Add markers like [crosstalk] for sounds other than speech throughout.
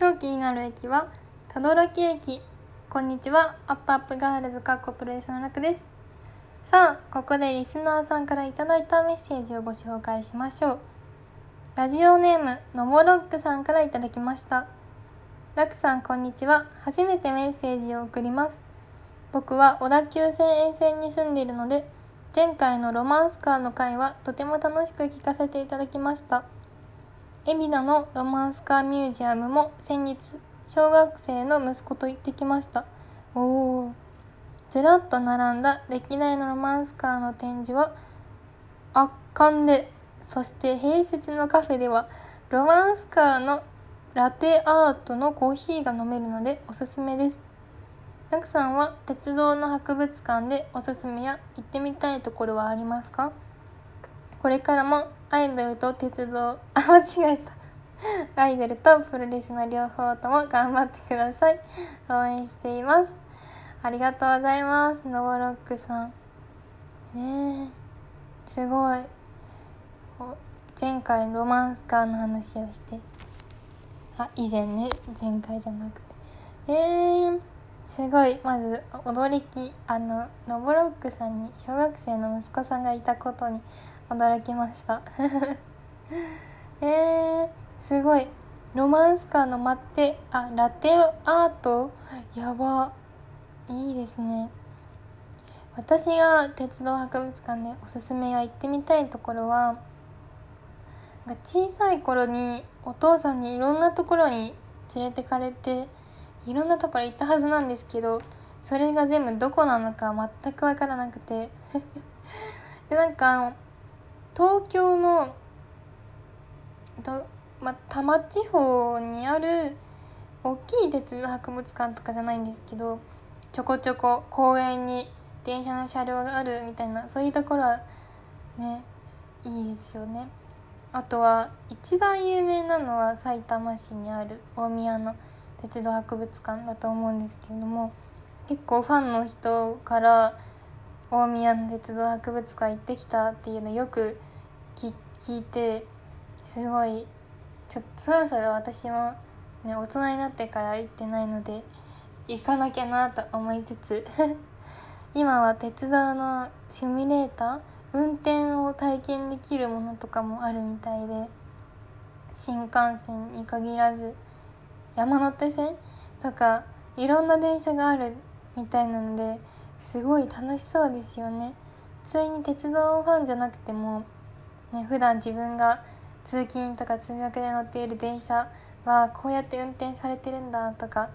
今日気になる駅は等々力駅。こんにちはアップアップガールズかっこプロレスのらくです。さあここでリスナーさんからいただいたメッセージをご紹介しましょう。ラジオネームのぼろっくさんからいただきました。らくさんこんにちは。初めてメッセージを送ります。僕は小田急線沿線に住んでいるので前回のロマンスカーの回はとても楽しく聞かせていただきました。海老名のロマンスカーミュージアムも先日小学生の息子と行ってきました。おおずらっと並んだ歴代のロマンスカーの展示は圧巻で。そして併設のカフェではロマンスカーのラテアートのコーヒーが飲めるのでおすすめです。ナクさんは鉄道の博物館でおすすめや行ってみたいところはありますか？これからもアイドルと鉄道 [laughs] あ間違えた。アイドルとプロレスの両方とも頑張ってください。応援しています。ありがとうございます。ノボロックさん。ねえ。すごい。前回ロマンスカーの話をして。あ以前ね。前回じゃなくて。えー、すごい。まず驚き。あのノボロックさんに小学生の息子さんがいたことに驚きました。[laughs] えー、すごい。ロマンスカーの待ってあラテアート？やば。いいですね。私が鉄道博物館でおすすめや行ってみたいところは小さい頃にお父さんにいろんなところに連れてかれていろんなところ行ったはずなんですけどそれが全部どこなのか全く分からなくて。[laughs] でなんか東京のと、ま多摩地方にある大きい鉄道博物館とかじゃないんですけどちょこちょこ公園に電車の車両があるみたいなそういうところはねいいですよね。あとは一番有名なのはさいたま市にある大宮の鉄道博物館だと思うんですけれども結構ファンの人から大宮の鉄道博物館行ってきたっていうのよく聞いてすごいちょそろそろ私も、ね、大人になってから行ってないので行かなきゃなと思いつつ [laughs] 今は鉄道のシミュレーター運転を体験できるものとかもあるみたいで新幹線に限らず山手線とかいろんな電車があるみたいなのですごい楽しそうですよね。普通に鉄道ファンじゃなくても、ね、普段自分が通勤とか通学で乗っている電車はこうやって運転されてるんだとか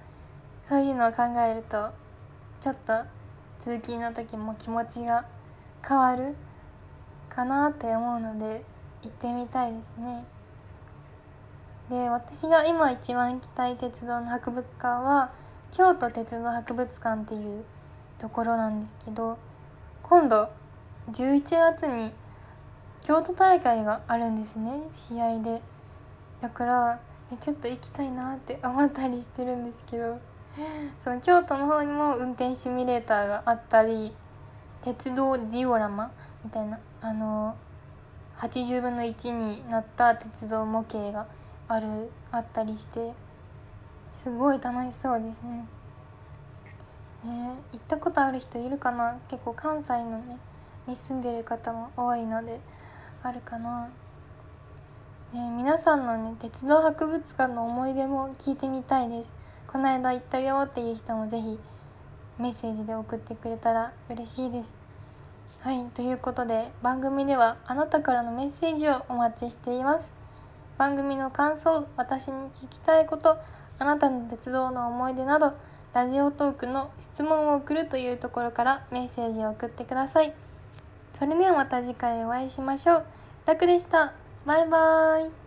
そういうのを考えるとちょっと通勤の時も気持ちが変わるかなって思うので行ってみたいですね。で私が今一番行きたい鉄道の博物館は京都鉄道博物館っていうところなんですけど今度11月に京都大会があるんですね。試合で。だからえちょっと行きたいなって思ったりしてるんですけど。[laughs] その京都の方にも運転シミュレーターがあったり鉄道ジオラマみたいなあの80分の1になった鉄道模型があるあったりしてすごい楽しそうですね。えー、行ったことある人いるかな？結構関西のねに住んでる方も多いので。あるかな、ね、皆さんのね鉄道博物館の思い出も聞いてみたいです。この間行ったよっていう人も是非メッセージで送ってくれたら嬉しいです。はいということで番組ではあなたからのメッセージをお待ちしています。番組の感想私に聞きたいことあなたの鉄道の思い出などラジオトークの質問を送るというところからメッセージを送ってください。それではまた次回お会いしましょう。楽でした。バイバーイ。